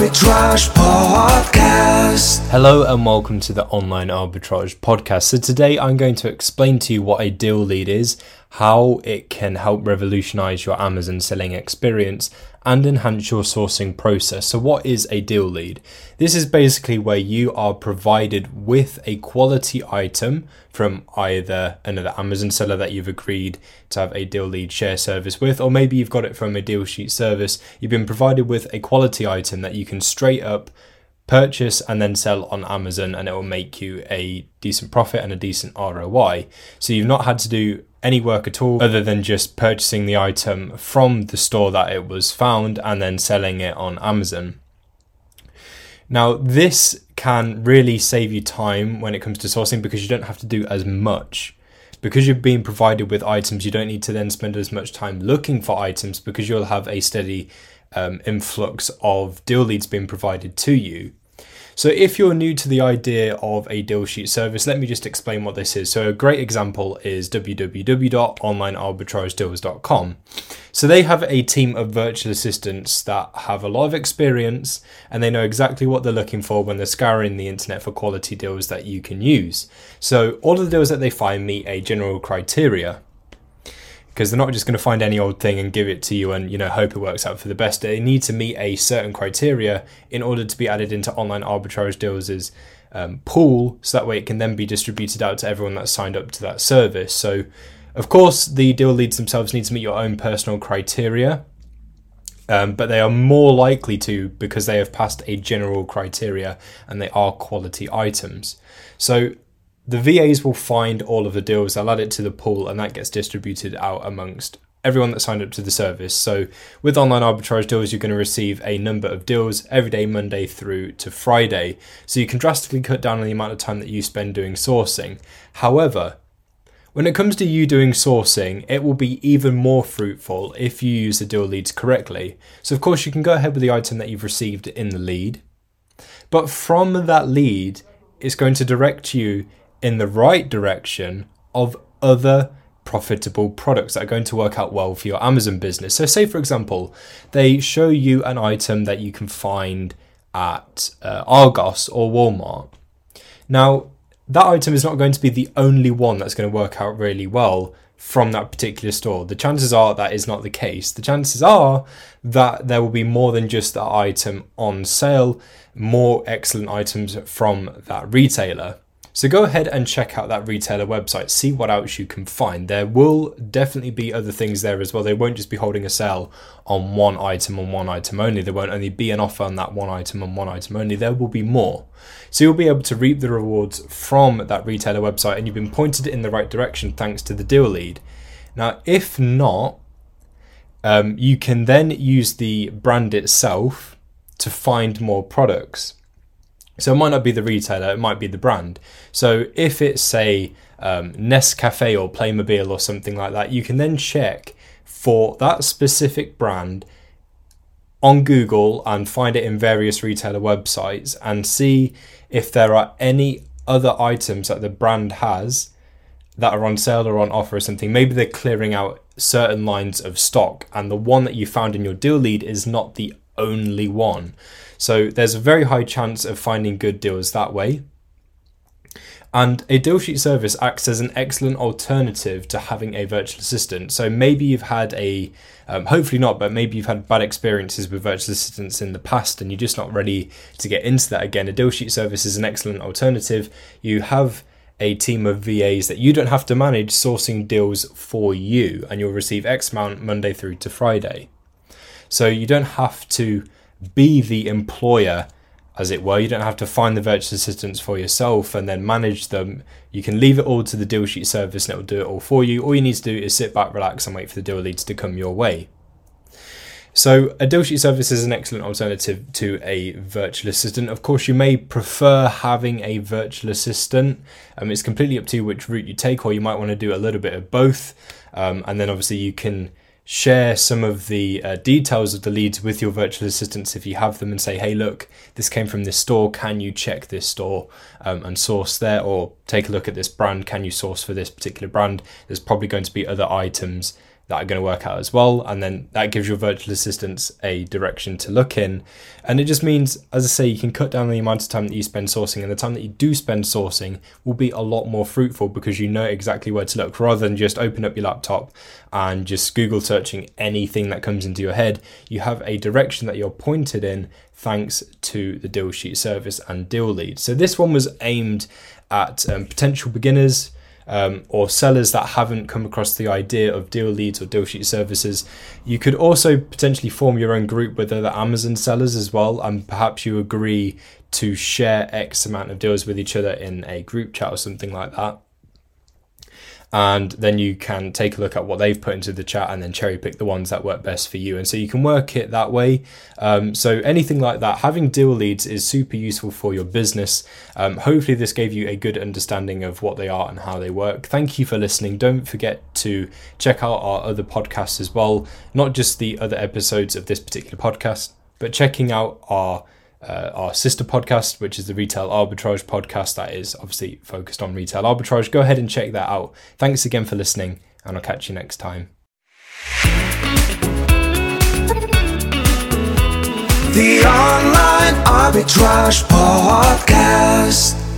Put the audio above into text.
Arbitrage Podcast. Hello and welcome to the Online Arbitrage Podcast. So, today I'm going to explain to you what a deal lead is, how it can help revolutionize your Amazon selling experience, and enhance your sourcing process. So, what is a deal lead? This is basically where you are provided with a quality item from either another Amazon seller that you've agreed to have a deal lead share service with, or maybe you've got it from a deal sheet service. You've been provided with a quality item that you can straight up purchase and then sell on Amazon, and it will make you a decent profit and a decent ROI. So, you've not had to do any work at all other than just purchasing the item from the store that it was found and then selling it on Amazon. Now, this can really save you time when it comes to sourcing because you don't have to do as much. Because you're being provided with items, you don't need to then spend as much time looking for items because you'll have a steady um, influx of deal leads being provided to you. So, if you're new to the idea of a deal sheet service, let me just explain what this is. So, a great example is www.onlinearbitragedeals.com. So, they have a team of virtual assistants that have a lot of experience and they know exactly what they're looking for when they're scouring the internet for quality deals that you can use. So, all of the deals that they find meet a general criteria because they're not just going to find any old thing and give it to you and you know hope it works out for the best. They need to meet a certain criteria in order to be added into online arbitrage deals' um, pool, so that way it can then be distributed out to everyone that's signed up to that service. So, of course, the deal leads themselves need to meet your own personal criteria. Um, but they are more likely to because they have passed a general criteria and they are quality items. So the VAs will find all of the deals, they'll add it to the pool, and that gets distributed out amongst everyone that signed up to the service. So with online arbitrage deals, you're going to receive a number of deals every day, Monday through to Friday. So you can drastically cut down on the amount of time that you spend doing sourcing. However, when it comes to you doing sourcing, it will be even more fruitful if you use the deal leads correctly. So, of course, you can go ahead with the item that you've received in the lead, but from that lead, it's going to direct you in the right direction of other profitable products that are going to work out well for your Amazon business. So, say for example, they show you an item that you can find at uh, Argos or Walmart. Now, that item is not going to be the only one that's going to work out really well from that particular store. The chances are that is not the case. The chances are that there will be more than just that item on sale, more excellent items from that retailer. So go ahead and check out that retailer website, see what else you can find. There will definitely be other things there as well. They won't just be holding a sale on one item and one item only. There won't only be an offer on that one item and one item only. There will be more. So you'll be able to reap the rewards from that retailer website and you've been pointed in the right direction thanks to the deal lead. Now, if not, um, you can then use the brand itself to find more products. So it might not be the retailer, it might be the brand. So if it's say um, Nescafe or Playmobil or something like that, you can then check for that specific brand on Google and find it in various retailer websites and see if there are any other items that the brand has that are on sale or on offer or something. Maybe they're clearing out certain lines of stock and the one that you found in your deal lead is not the only one. So there's a very high chance of finding good deals that way. And a deal sheet service acts as an excellent alternative to having a virtual assistant. So maybe you've had a, um, hopefully not, but maybe you've had bad experiences with virtual assistants in the past and you're just not ready to get into that again. A deal sheet service is an excellent alternative. You have a team of VAs that you don't have to manage sourcing deals for you, and you'll receive X amount Monday through to Friday. So you don't have to be the employer, as it were. You don't have to find the virtual assistants for yourself and then manage them. You can leave it all to the deal sheet service and it will do it all for you. All you need to do is sit back, relax, and wait for the deal leads to come your way. So, a deal sheet service is an excellent alternative to a virtual assistant. Of course, you may prefer having a virtual assistant. Um, it's completely up to you which route you take, or you might want to do a little bit of both. Um, and then, obviously, you can share some of the uh, details of the leads with your virtual assistants if you have them and say, hey, look, this came from this store. Can you check this store um, and source there? Or take a look at this brand. Can you source for this particular brand? There's probably going to be other items that are going to work out as well. And then that gives your virtual assistants a direction to look in. And it just means, as I say, you can cut down the amount of time that you spend sourcing, and the time that you do spend sourcing will be a lot more fruitful because you know exactly where to look rather than just open up your laptop and just Google searching anything that comes into your head. You have a direction that you're pointed in thanks to the deal sheet service and deal lead. So this one was aimed at um, potential beginners um, or sellers that haven't come across the idea of deal leads or deal sheet services. You could also potentially form your own group with other Amazon sellers as well, and perhaps you agree to share X amount of deals with each other in a group chat or something like that and then you can take a look at what they've put into the chat and then cherry pick the ones that work best for you. And so you can work it that way. Um, so anything like that having deal leads is super useful for your business. Um, hopefully this gave you a good understanding of what they are and how they work. Thank you for listening. Don't forget to check out our other podcasts as well not just the other episodes of this particular podcast but checking out our uh, our sister podcast, which is the Retail Arbitrage podcast, that is obviously focused on retail arbitrage. Go ahead and check that out. Thanks again for listening, and I'll catch you next time. The Online Arbitrage Podcast.